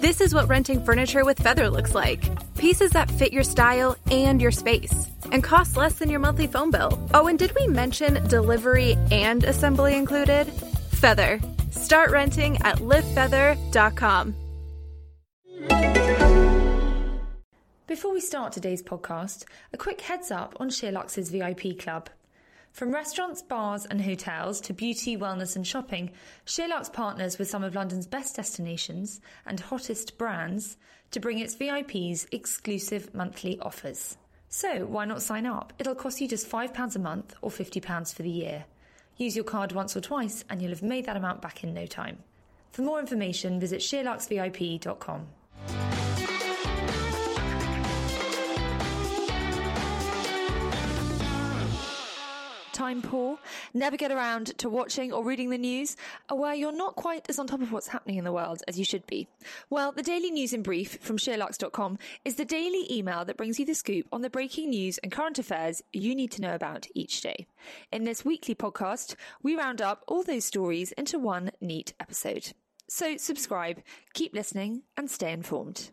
This is what renting furniture with Feather looks like pieces that fit your style and your space, and cost less than your monthly phone bill. Oh, and did we mention delivery and assembly included? Feather. Start renting at livefeather.com. Before we start today's podcast, a quick heads up on Sheerluxe's VIP Club. From restaurants, bars, and hotels to beauty, wellness, and shopping, Sheerluxe partners with some of London's best destinations and hottest brands to bring its VIPs exclusive monthly offers. So, why not sign up? It'll cost you just £5 a month or £50 for the year. Use your card once or twice, and you'll have made that amount back in no time. For more information, visit SheerluxeVIP.com. time poor, never get around to watching or reading the news, or where you're not quite as on top of what's happening in the world as you should be? Well, the Daily News in Brief from Sheerluxe.com is the daily email that brings you the scoop on the breaking news and current affairs you need to know about each day. In this weekly podcast, we round up all those stories into one neat episode. So subscribe, keep listening, and stay informed.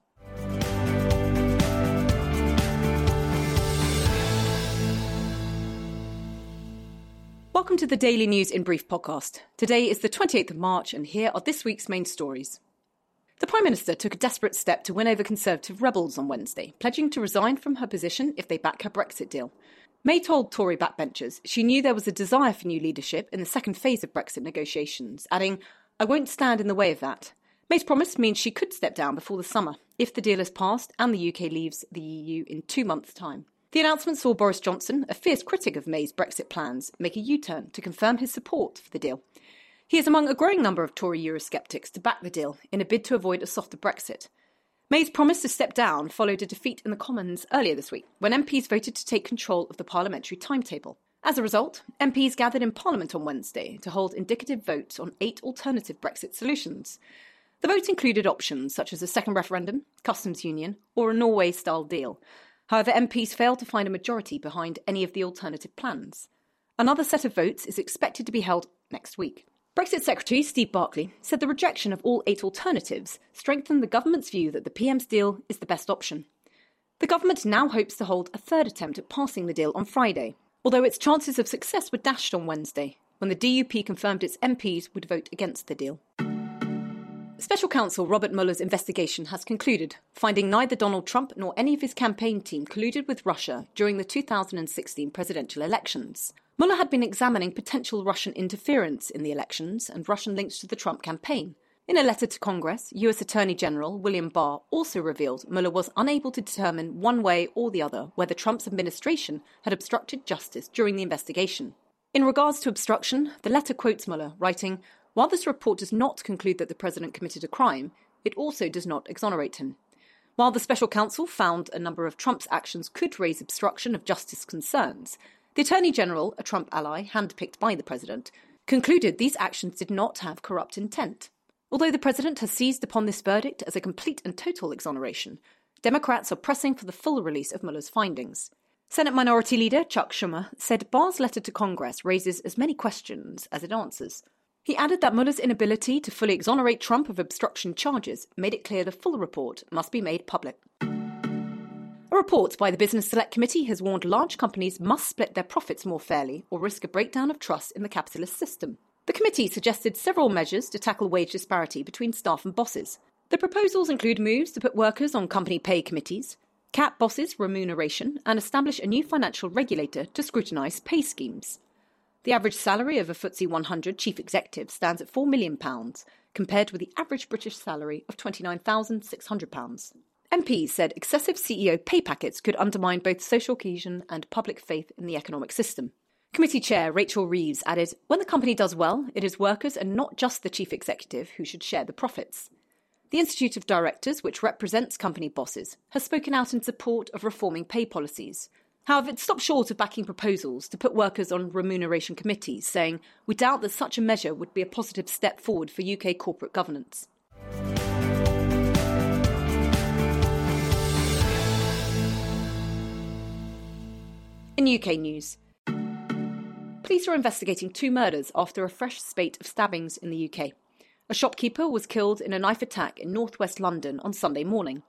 Welcome to the Daily News in Brief podcast. Today is the 28th of March, and here are this week's main stories. The Prime Minister took a desperate step to win over Conservative rebels on Wednesday, pledging to resign from her position if they back her Brexit deal. May told Tory backbenchers she knew there was a desire for new leadership in the second phase of Brexit negotiations, adding, I won't stand in the way of that. May's promise means she could step down before the summer if the deal is passed and the UK leaves the EU in two months' time. The announcement saw Boris Johnson, a fierce critic of May's Brexit plans, make a U turn to confirm his support for the deal. He is among a growing number of Tory Eurosceptics to back the deal in a bid to avoid a softer Brexit. May's promise to step down followed a defeat in the Commons earlier this week, when MPs voted to take control of the parliamentary timetable. As a result, MPs gathered in Parliament on Wednesday to hold indicative votes on eight alternative Brexit solutions. The vote included options such as a second referendum, customs union, or a Norway style deal, However, MPs failed to find a majority behind any of the alternative plans. Another set of votes is expected to be held next week. Brexit Secretary Steve Barclay said the rejection of all eight alternatives strengthened the government's view that the PM's deal is the best option. The government now hopes to hold a third attempt at passing the deal on Friday, although its chances of success were dashed on Wednesday when the DUP confirmed its MPs would vote against the deal. Special counsel Robert Mueller's investigation has concluded, finding neither Donald Trump nor any of his campaign team colluded with Russia during the 2016 presidential elections. Mueller had been examining potential Russian interference in the elections and Russian links to the Trump campaign. In a letter to Congress, U.S. Attorney General William Barr also revealed Mueller was unable to determine one way or the other whether Trump's administration had obstructed justice during the investigation. In regards to obstruction, the letter quotes Mueller, writing, while this report does not conclude that the president committed a crime, it also does not exonerate him. While the special counsel found a number of Trump's actions could raise obstruction of justice concerns, the Attorney General, a Trump ally handpicked by the president, concluded these actions did not have corrupt intent. Although the president has seized upon this verdict as a complete and total exoneration, Democrats are pressing for the full release of Mueller's findings. Senate Minority Leader Chuck Schumer said Barr's letter to Congress raises as many questions as it answers. He added that Mueller's inability to fully exonerate Trump of obstruction charges made it clear the full report must be made public. A report by the Business Select Committee has warned large companies must split their profits more fairly or risk a breakdown of trust in the capitalist system. The committee suggested several measures to tackle wage disparity between staff and bosses. The proposals include moves to put workers on company pay committees, cap bosses' remuneration, and establish a new financial regulator to scrutinise pay schemes. The average salary of a FTSE 100 chief executive stands at £4 million, compared with the average British salary of £29,600. MPs said excessive CEO pay packets could undermine both social cohesion and public faith in the economic system. Committee Chair Rachel Reeves added When the company does well, it is workers and not just the chief executive who should share the profits. The Institute of Directors, which represents company bosses, has spoken out in support of reforming pay policies, However, it stopped short of backing proposals to put workers on remuneration committees, saying, We doubt that such a measure would be a positive step forward for UK corporate governance. In UK news, police are investigating two murders after a fresh spate of stabbings in the UK. A shopkeeper was killed in a knife attack in northwest London on Sunday morning.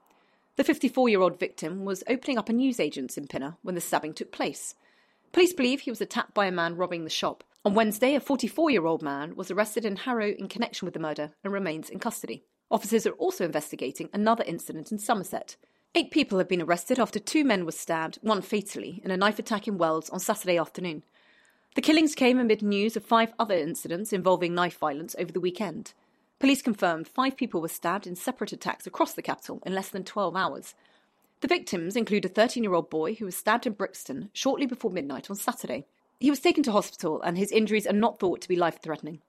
The 54 year old victim was opening up a newsagent's in Pinner when the stabbing took place. Police believe he was attacked by a man robbing the shop. On Wednesday, a 44 year old man was arrested in Harrow in connection with the murder and remains in custody. Officers are also investigating another incident in Somerset. Eight people have been arrested after two men were stabbed, one fatally, in a knife attack in Wells on Saturday afternoon. The killings came amid news of five other incidents involving knife violence over the weekend. Police confirmed five people were stabbed in separate attacks across the capital in less than 12 hours. The victims include a 13 year old boy who was stabbed in Brixton shortly before midnight on Saturday. He was taken to hospital and his injuries are not thought to be life threatening.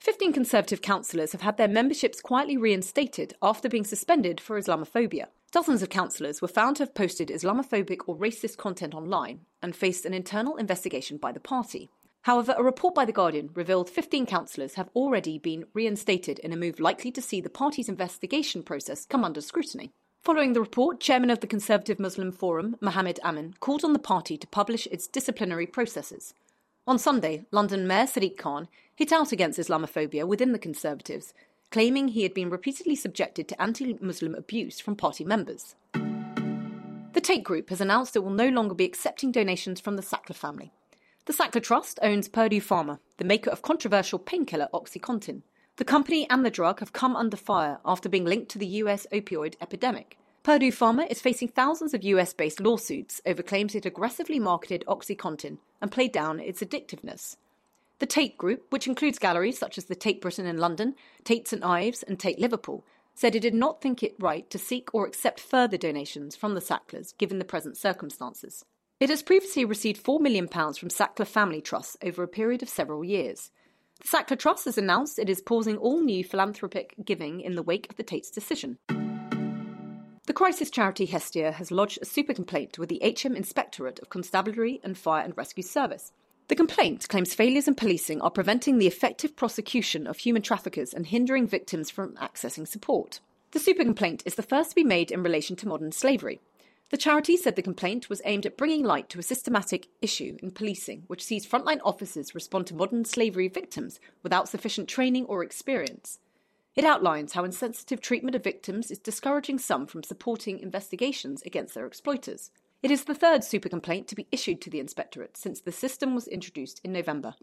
15 Conservative councillors have had their memberships quietly reinstated after being suspended for Islamophobia. Dozens of councillors were found to have posted Islamophobic or racist content online and faced an internal investigation by the party. However, a report by The Guardian revealed 15 councillors have already been reinstated in a move likely to see the party's investigation process come under scrutiny. Following the report, Chairman of the Conservative Muslim Forum, Mohammed Amin, called on the party to publish its disciplinary processes. On Sunday, London Mayor Sadiq Khan hit out against Islamophobia within the Conservatives, claiming he had been repeatedly subjected to anti Muslim abuse from party members. The Tate Group has announced it will no longer be accepting donations from the Sackler family. The Sackler Trust owns Purdue Pharma, the maker of controversial painkiller OxyContin. The company and the drug have come under fire after being linked to the US opioid epidemic. Purdue Pharma is facing thousands of US based lawsuits over claims it aggressively marketed OxyContin and played down its addictiveness. The Tate Group, which includes galleries such as the Tate Britain in London, Tate St Ives, and Tate Liverpool, said it did not think it right to seek or accept further donations from the Sacklers given the present circumstances. It has previously received £4 million from Sackler Family Trusts over a period of several years. The Sackler Trust has announced it is pausing all new philanthropic giving in the wake of the Tate's decision. The crisis charity Hestia has lodged a super complaint with the HM Inspectorate of Constabulary and Fire and Rescue Service. The complaint claims failures in policing are preventing the effective prosecution of human traffickers and hindering victims from accessing support. The super complaint is the first to be made in relation to modern slavery. The charity said the complaint was aimed at bringing light to a systematic issue in policing, which sees frontline officers respond to modern slavery victims without sufficient training or experience. It outlines how insensitive treatment of victims is discouraging some from supporting investigations against their exploiters. It is the third super complaint to be issued to the inspectorate since the system was introduced in November.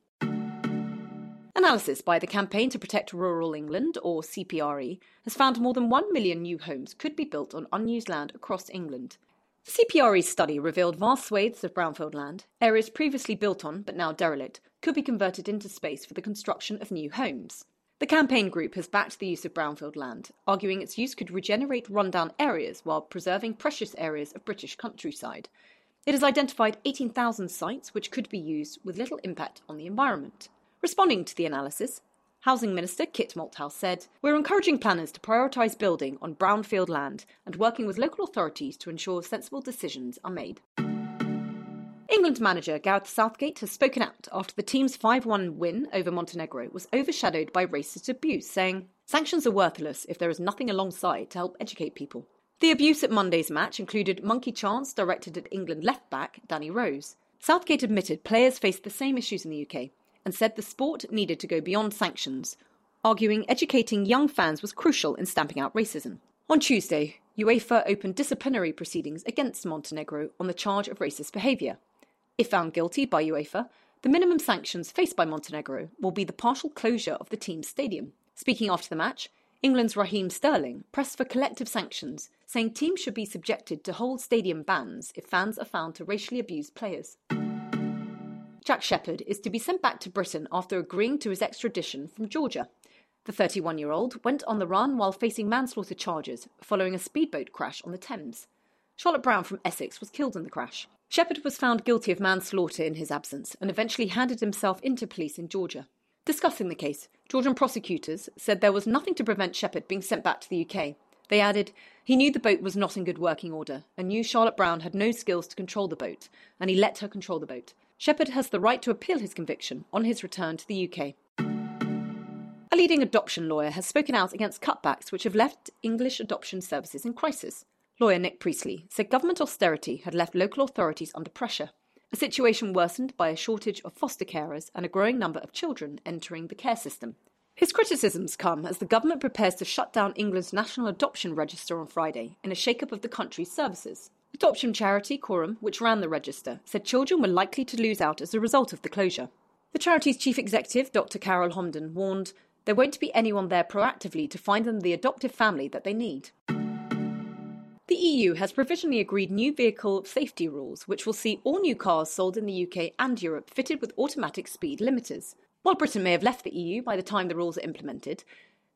Analysis by the Campaign to Protect Rural England, or CPRE, has found more than 1 million new homes could be built on unused land across England, CPRE's study revealed vast swathes of brownfield land, areas previously built on but now derelict, could be converted into space for the construction of new homes. The campaign group has backed the use of brownfield land, arguing its use could regenerate rundown areas while preserving precious areas of British countryside. It has identified 18,000 sites which could be used with little impact on the environment. Responding to the analysis, Housing Minister Kit Malthouse said, We're encouraging planners to prioritise building on brownfield land and working with local authorities to ensure sensible decisions are made. England manager Gareth Southgate has spoken out after the team's 5 1 win over Montenegro was overshadowed by racist abuse, saying, Sanctions are worthless if there is nothing alongside to help educate people. The abuse at Monday's match included monkey chants directed at England left back Danny Rose. Southgate admitted players faced the same issues in the UK and said the sport needed to go beyond sanctions, arguing educating young fans was crucial in stamping out racism. On Tuesday, UEFA opened disciplinary proceedings against Montenegro on the charge of racist behaviour. If found guilty by UEFA, the minimum sanctions faced by Montenegro will be the partial closure of the team's stadium. Speaking after the match, England's Raheem Sterling pressed for collective sanctions, saying teams should be subjected to whole stadium bans if fans are found to racially abuse players. Jack Shepherd is to be sent back to Britain after agreeing to his extradition from Georgia. The 31 year old went on the run while facing manslaughter charges following a speedboat crash on the Thames. Charlotte Brown from Essex was killed in the crash. Shepherd was found guilty of manslaughter in his absence and eventually handed himself into police in Georgia. Discussing the case, Georgian prosecutors said there was nothing to prevent Shepherd being sent back to the UK. They added, he knew the boat was not in good working order and knew Charlotte Brown had no skills to control the boat, and he let her control the boat. Shepherd has the right to appeal his conviction on his return to the UK. A leading adoption lawyer has spoken out against cutbacks which have left English adoption services in crisis. Lawyer Nick Priestley said government austerity had left local authorities under pressure, a situation worsened by a shortage of foster carers and a growing number of children entering the care system. His criticisms come as the government prepares to shut down England's National Adoption Register on Friday in a shake-up of the country's services. Adoption charity Coram, which ran the register, said children were likely to lose out as a result of the closure. The charity's chief executive, Dr. Carol Homden, warned there won't be anyone there proactively to find them the adoptive family that they need. The EU has provisionally agreed new vehicle safety rules, which will see all new cars sold in the UK and Europe fitted with automatic speed limiters. While Britain may have left the EU by the time the rules are implemented,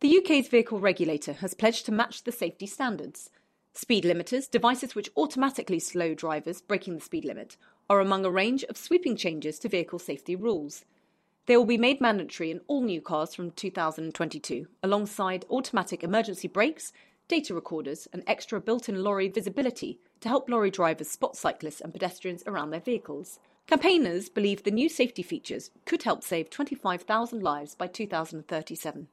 the UK's vehicle regulator has pledged to match the safety standards. Speed limiters, devices which automatically slow drivers breaking the speed limit, are among a range of sweeping changes to vehicle safety rules. They will be made mandatory in all new cars from 2022, alongside automatic emergency brakes, data recorders, and extra built in lorry visibility to help lorry drivers spot cyclists and pedestrians around their vehicles. Campaigners believe the new safety features could help save 25,000 lives by 2037.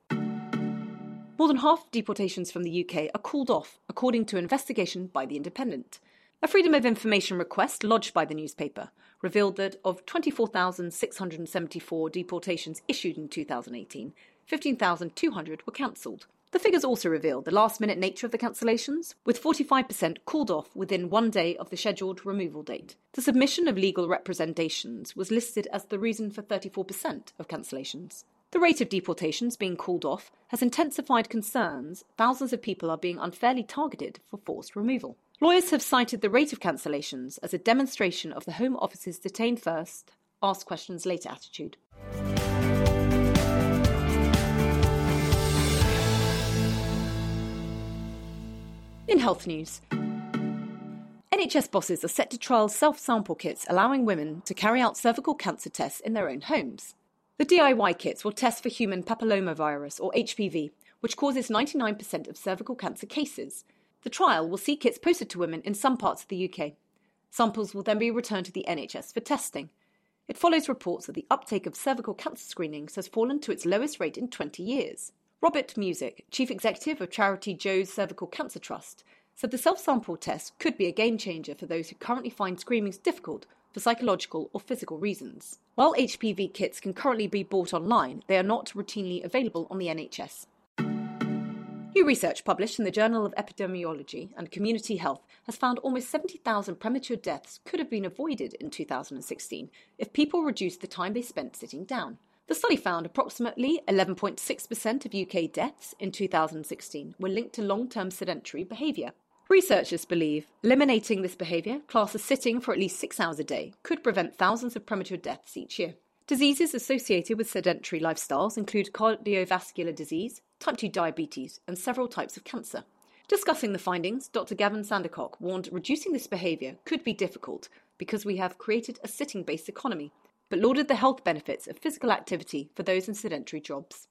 More than half of deportations from the UK are called off, according to an investigation by The Independent. A Freedom of Information request lodged by the newspaper revealed that of 24,674 deportations issued in 2018, 15,200 were cancelled. The figures also revealed the last minute nature of the cancellations, with 45% called off within one day of the scheduled removal date. The submission of legal representations was listed as the reason for 34% of cancellations. The rate of deportations being called off has intensified concerns thousands of people are being unfairly targeted for forced removal. Lawyers have cited the rate of cancellations as a demonstration of the Home Office's detain first, ask questions later attitude. In health news, NHS bosses are set to trial self sample kits allowing women to carry out cervical cancer tests in their own homes. The DIY kits will test for human papillomavirus, or HPV, which causes 99% of cervical cancer cases. The trial will see kits posted to women in some parts of the UK. Samples will then be returned to the NHS for testing. It follows reports that the uptake of cervical cancer screenings has fallen to its lowest rate in 20 years. Robert Music, chief executive of charity Jo's Cervical Cancer Trust, said the self sample test could be a game changer for those who currently find screenings difficult for psychological or physical reasons. While HPV kits can currently be bought online, they are not routinely available on the NHS. New research published in the Journal of Epidemiology and Community Health has found almost 70,000 premature deaths could have been avoided in 2016 if people reduced the time they spent sitting down. The study found approximately 11.6% of UK deaths in 2016 were linked to long term sedentary behaviour. Researchers believe eliminating this behaviour, classes sitting for at least six hours a day, could prevent thousands of premature deaths each year. Diseases associated with sedentary lifestyles include cardiovascular disease, type 2 diabetes, and several types of cancer. Discussing the findings, Dr. Gavin Sandercock warned reducing this behaviour could be difficult because we have created a sitting based economy, but lauded the health benefits of physical activity for those in sedentary jobs.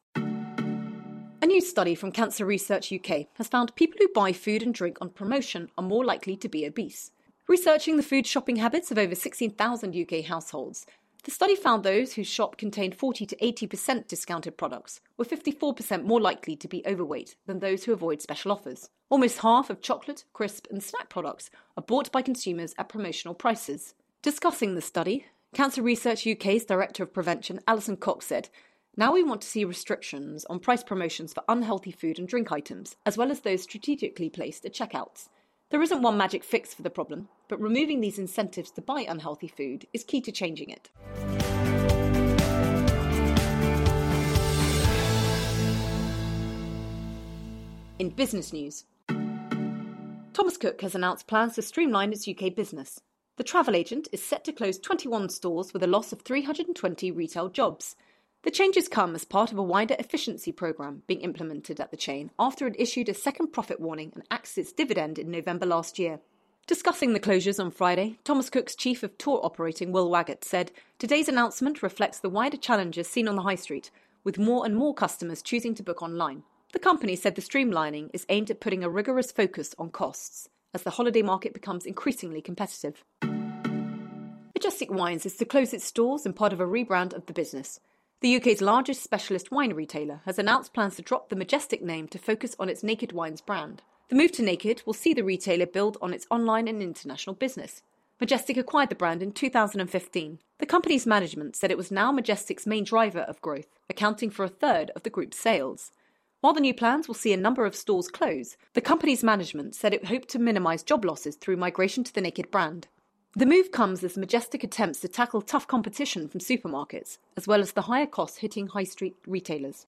A new study from Cancer Research UK has found people who buy food and drink on promotion are more likely to be obese. Researching the food shopping habits of over 16,000 UK households, the study found those whose shop contained 40 to 80% discounted products were 54% more likely to be overweight than those who avoid special offers. Almost half of chocolate, crisp, and snack products are bought by consumers at promotional prices. Discussing the study, Cancer Research UK's Director of Prevention, Alison Cox, said now we want to see restrictions on price promotions for unhealthy food and drink items, as well as those strategically placed at checkouts. There isn't one magic fix for the problem, but removing these incentives to buy unhealthy food is key to changing it. In business news, Thomas Cook has announced plans to streamline its UK business. The travel agent is set to close 21 stores with a loss of 320 retail jobs. The changes come as part of a wider efficiency programme being implemented at the chain after it issued a second profit warning and axed its dividend in November last year. Discussing the closures on Friday, Thomas Cook's chief of tour operating Will Waggett said today's announcement reflects the wider challenges seen on the high street, with more and more customers choosing to book online. The company said the streamlining is aimed at putting a rigorous focus on costs as the holiday market becomes increasingly competitive. Majestic Wines is to close its stores and part of a rebrand of the business. The UK's largest specialist wine retailer has announced plans to drop the Majestic name to focus on its Naked Wines brand. The move to Naked will see the retailer build on its online and international business. Majestic acquired the brand in 2015. The company's management said it was now Majestic's main driver of growth, accounting for a third of the group's sales. While the new plans will see a number of stores close, the company's management said it hoped to minimise job losses through migration to the Naked brand. The move comes as Majestic attempts to tackle tough competition from supermarkets, as well as the higher costs hitting high street retailers.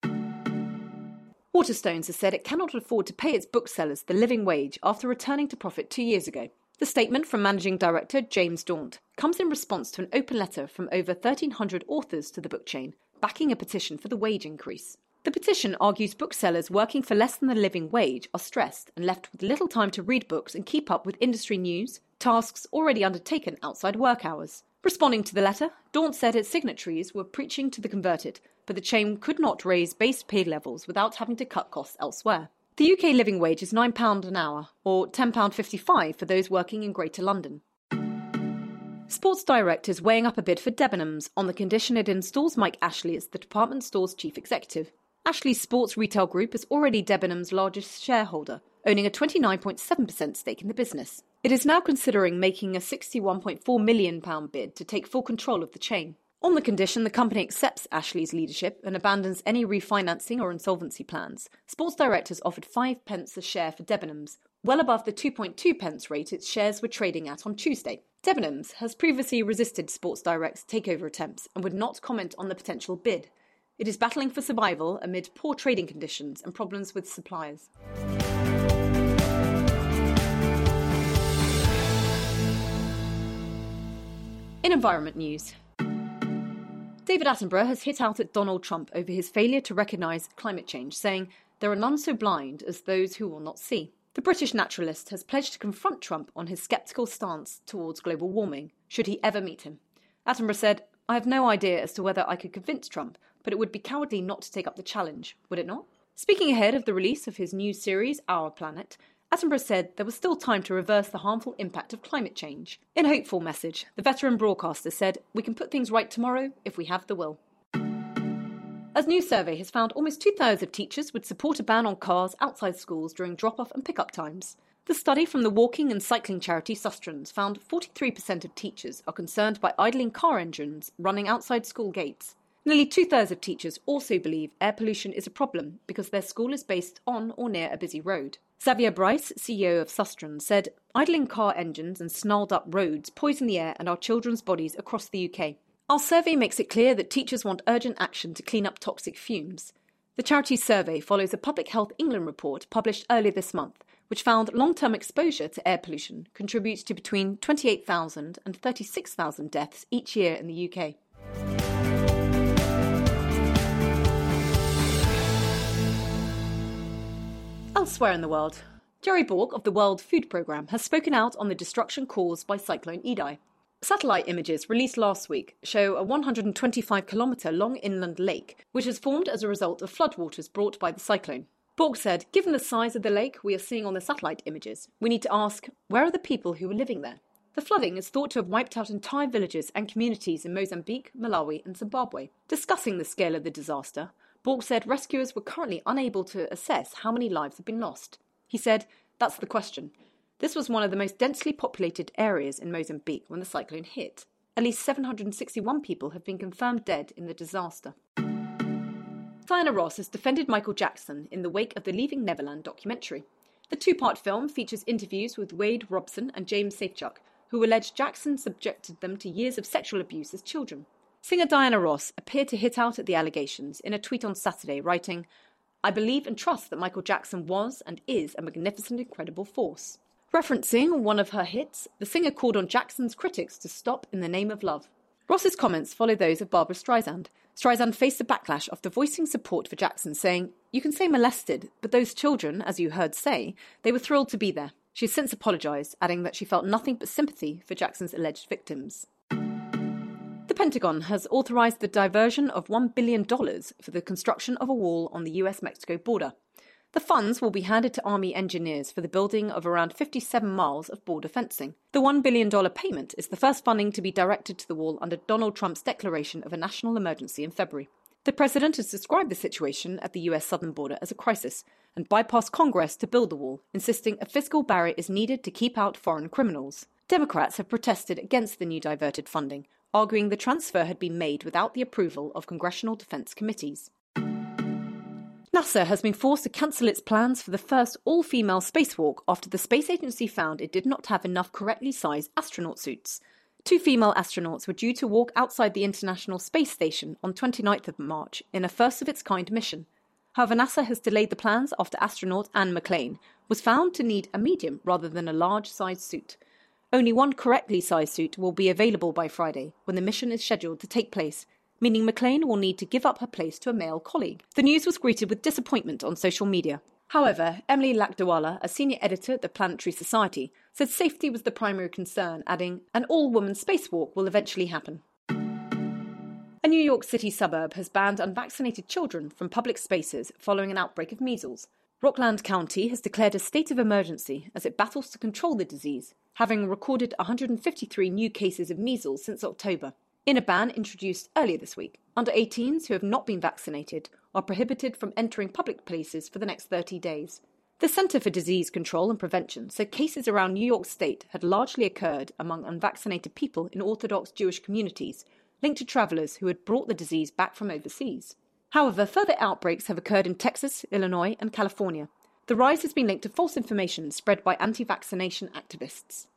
Waterstones has said it cannot afford to pay its booksellers the living wage after returning to profit two years ago. The statement from Managing Director James Daunt comes in response to an open letter from over 1,300 authors to the book chain, backing a petition for the wage increase. The petition argues booksellers working for less than the living wage are stressed and left with little time to read books and keep up with industry news, tasks already undertaken outside work hours. Responding to the letter, Daunt said its signatories were preaching to the converted, but the chain could not raise base pay levels without having to cut costs elsewhere. The UK living wage is £9 an hour, or £10.55 for those working in Greater London. Sports Direct is weighing up a bid for Debenhams on the condition it installs Mike Ashley as the department store's chief executive. Ashley's sports retail group is already Debenhams' largest shareholder, owning a 29.7% stake in the business. It is now considering making a £61.4 million bid to take full control of the chain. On the condition the company accepts Ashley's leadership and abandons any refinancing or insolvency plans, Sports Direct has offered 5 pence a share for Debenhams, well above the 2.2 pence rate its shares were trading at on Tuesday. Debenhams has previously resisted Sports Direct's takeover attempts and would not comment on the potential bid. It is battling for survival amid poor trading conditions and problems with suppliers. In environment news, David Attenborough has hit out at Donald Trump over his failure to recognise climate change, saying, There are none so blind as those who will not see. The British naturalist has pledged to confront Trump on his sceptical stance towards global warming, should he ever meet him. Attenborough said, I have no idea as to whether I could convince Trump, but it would be cowardly not to take up the challenge, would it not? Speaking ahead of the release of his new series, Our Planet, Attenborough said there was still time to reverse the harmful impact of climate change. In a hopeful message, the veteran broadcaster said, We can put things right tomorrow if we have the will. As new survey has found almost two thirds of teachers would support a ban on cars outside schools during drop off and pick up times. The study from the walking and cycling charity Sustrans found 43% of teachers are concerned by idling car engines running outside school gates. Nearly two thirds of teachers also believe air pollution is a problem because their school is based on or near a busy road. Xavier Brice, CEO of Sustrans, said idling car engines and snarled up roads poison the air and our children's bodies across the UK. Our survey makes it clear that teachers want urgent action to clean up toxic fumes. The charity's survey follows a Public Health England report published earlier this month, which found long term exposure to air pollution contributes to between 28,000 and 36,000 deaths each year in the UK. Elsewhere in the world, Jerry Bourke of the World Food Programme has spoken out on the destruction caused by Cyclone Idai. Satellite images released last week show a 125 kilometre long inland lake, which has formed as a result of floodwaters brought by the cyclone. Bourke said, Given the size of the lake we are seeing on the satellite images, we need to ask where are the people who were living there? The flooding is thought to have wiped out entire villages and communities in Mozambique, Malawi, and Zimbabwe. Discussing the scale of the disaster, Bourke said rescuers were currently unable to assess how many lives had been lost. He said, That's the question. This was one of the most densely populated areas in Mozambique when the cyclone hit. At least 761 people have been confirmed dead in the disaster. Diana Ross has defended Michael Jackson in the wake of the Leaving Neverland documentary. The two part film features interviews with Wade Robson and James Safechuck, who allege Jackson subjected them to years of sexual abuse as children. Singer Diana Ross appeared to hit out at the allegations in a tweet on Saturday, writing, I believe and trust that Michael Jackson was and is a magnificent, incredible force. Referencing one of her hits, the singer called on Jackson's critics to stop in the name of love. Ross's comments follow those of Barbra Streisand. Streisand faced a backlash after voicing support for Jackson, saying, You can say molested, but those children, as you heard say, they were thrilled to be there. She's since apologised, adding that she felt nothing but sympathy for Jackson's alleged victims. The Pentagon has authorized the diversion of $1 billion for the construction of a wall on the US Mexico border. The funds will be handed to Army engineers for the building of around 57 miles of border fencing. The $1 billion payment is the first funding to be directed to the wall under Donald Trump's declaration of a national emergency in February. The president has described the situation at the US southern border as a crisis and bypassed Congress to build the wall, insisting a fiscal barrier is needed to keep out foreign criminals. Democrats have protested against the new diverted funding, arguing the transfer had been made without the approval of congressional defense committees. NASA has been forced to cancel its plans for the first all female spacewalk after the space agency found it did not have enough correctly sized astronaut suits. Two female astronauts were due to walk outside the International Space Station on 29th of March in a first of its kind mission. However, NASA has delayed the plans after astronaut Anne McClain was found to need a medium rather than a large sized suit. Only one correctly sized suit will be available by Friday, when the mission is scheduled to take place, meaning McClain will need to give up her place to a male colleague. The news was greeted with disappointment on social media. However, Emily Lakdawalla, a senior editor at the Planetary Society, said safety was the primary concern, adding, An all woman spacewalk will eventually happen. A New York City suburb has banned unvaccinated children from public spaces following an outbreak of measles. Rockland County has declared a state of emergency as it battles to control the disease, having recorded 153 new cases of measles since October in a ban introduced earlier this week. Under 18s who have not been vaccinated are prohibited from entering public places for the next 30 days. The Centre for Disease Control and Prevention said cases around New York State had largely occurred among unvaccinated people in Orthodox Jewish communities, linked to travellers who had brought the disease back from overseas. However, further outbreaks have occurred in Texas, Illinois, and California. The rise has been linked to false information spread by anti vaccination activists.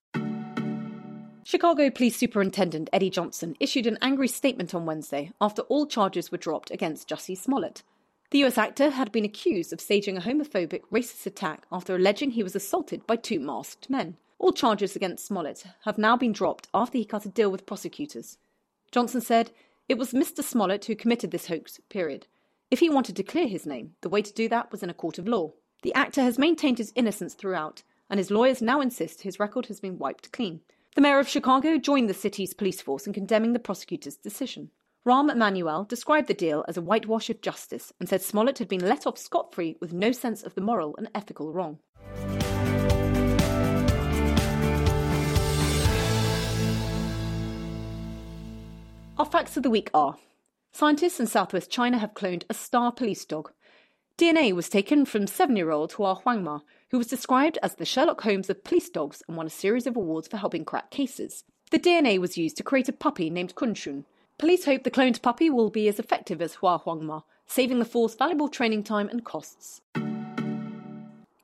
Chicago Police Superintendent Eddie Johnson issued an angry statement on Wednesday after all charges were dropped against Jussie Smollett. The US actor had been accused of staging a homophobic, racist attack after alleging he was assaulted by two masked men. All charges against Smollett have now been dropped after he cut a deal with prosecutors. Johnson said, It was Mr. Smollett who committed this hoax, period. If he wanted to clear his name, the way to do that was in a court of law. The actor has maintained his innocence throughout, and his lawyers now insist his record has been wiped clean. The mayor of Chicago joined the city's police force in condemning the prosecutor's decision. Rahm Emanuel described the deal as a whitewash of justice and said Smollett had been let off scot free with no sense of the moral and ethical wrong. Our facts of the week are Scientists in southwest China have cloned a star police dog. DNA was taken from seven year old Hua Huangma, who was described as the Sherlock Holmes of police dogs and won a series of awards for helping crack cases. The DNA was used to create a puppy named Kunxun. Police hope the cloned puppy will be as effective as Hua Huangma, saving the force valuable training time and costs.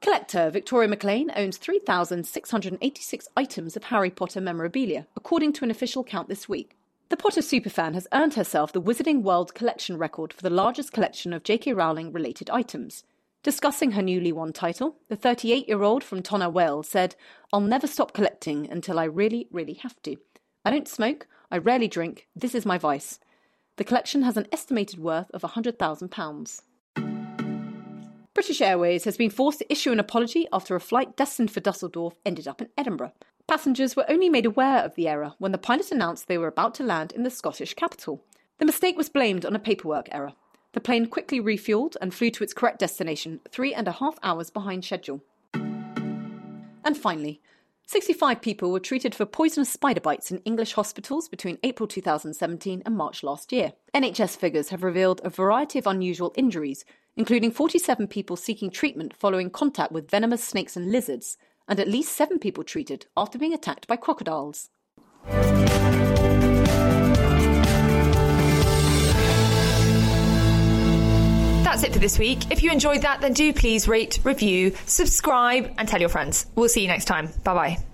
Collector Victoria McLean owns 3,686 items of Harry Potter memorabilia, according to an official count this week. The Potter superfan has earned herself the Wizarding World collection record for the largest collection of J.K. Rowling related items. Discussing her newly won title, the 38 year old from Tonna said, I'll never stop collecting until I really, really have to. I don't smoke, I rarely drink, this is my vice. The collection has an estimated worth of £100,000. British Airways has been forced to issue an apology after a flight destined for Dusseldorf ended up in Edinburgh. Passengers were only made aware of the error when the pilot announced they were about to land in the Scottish capital. The mistake was blamed on a paperwork error. The plane quickly refueled and flew to its correct destination, three and a half hours behind schedule. And finally, 65 people were treated for poisonous spider bites in English hospitals between April 2017 and March last year. NHS figures have revealed a variety of unusual injuries, including 47 people seeking treatment following contact with venomous snakes and lizards, and at least seven people treated after being attacked by crocodiles. That's it for this week. If you enjoyed that, then do please rate, review, subscribe, and tell your friends. We'll see you next time. Bye bye.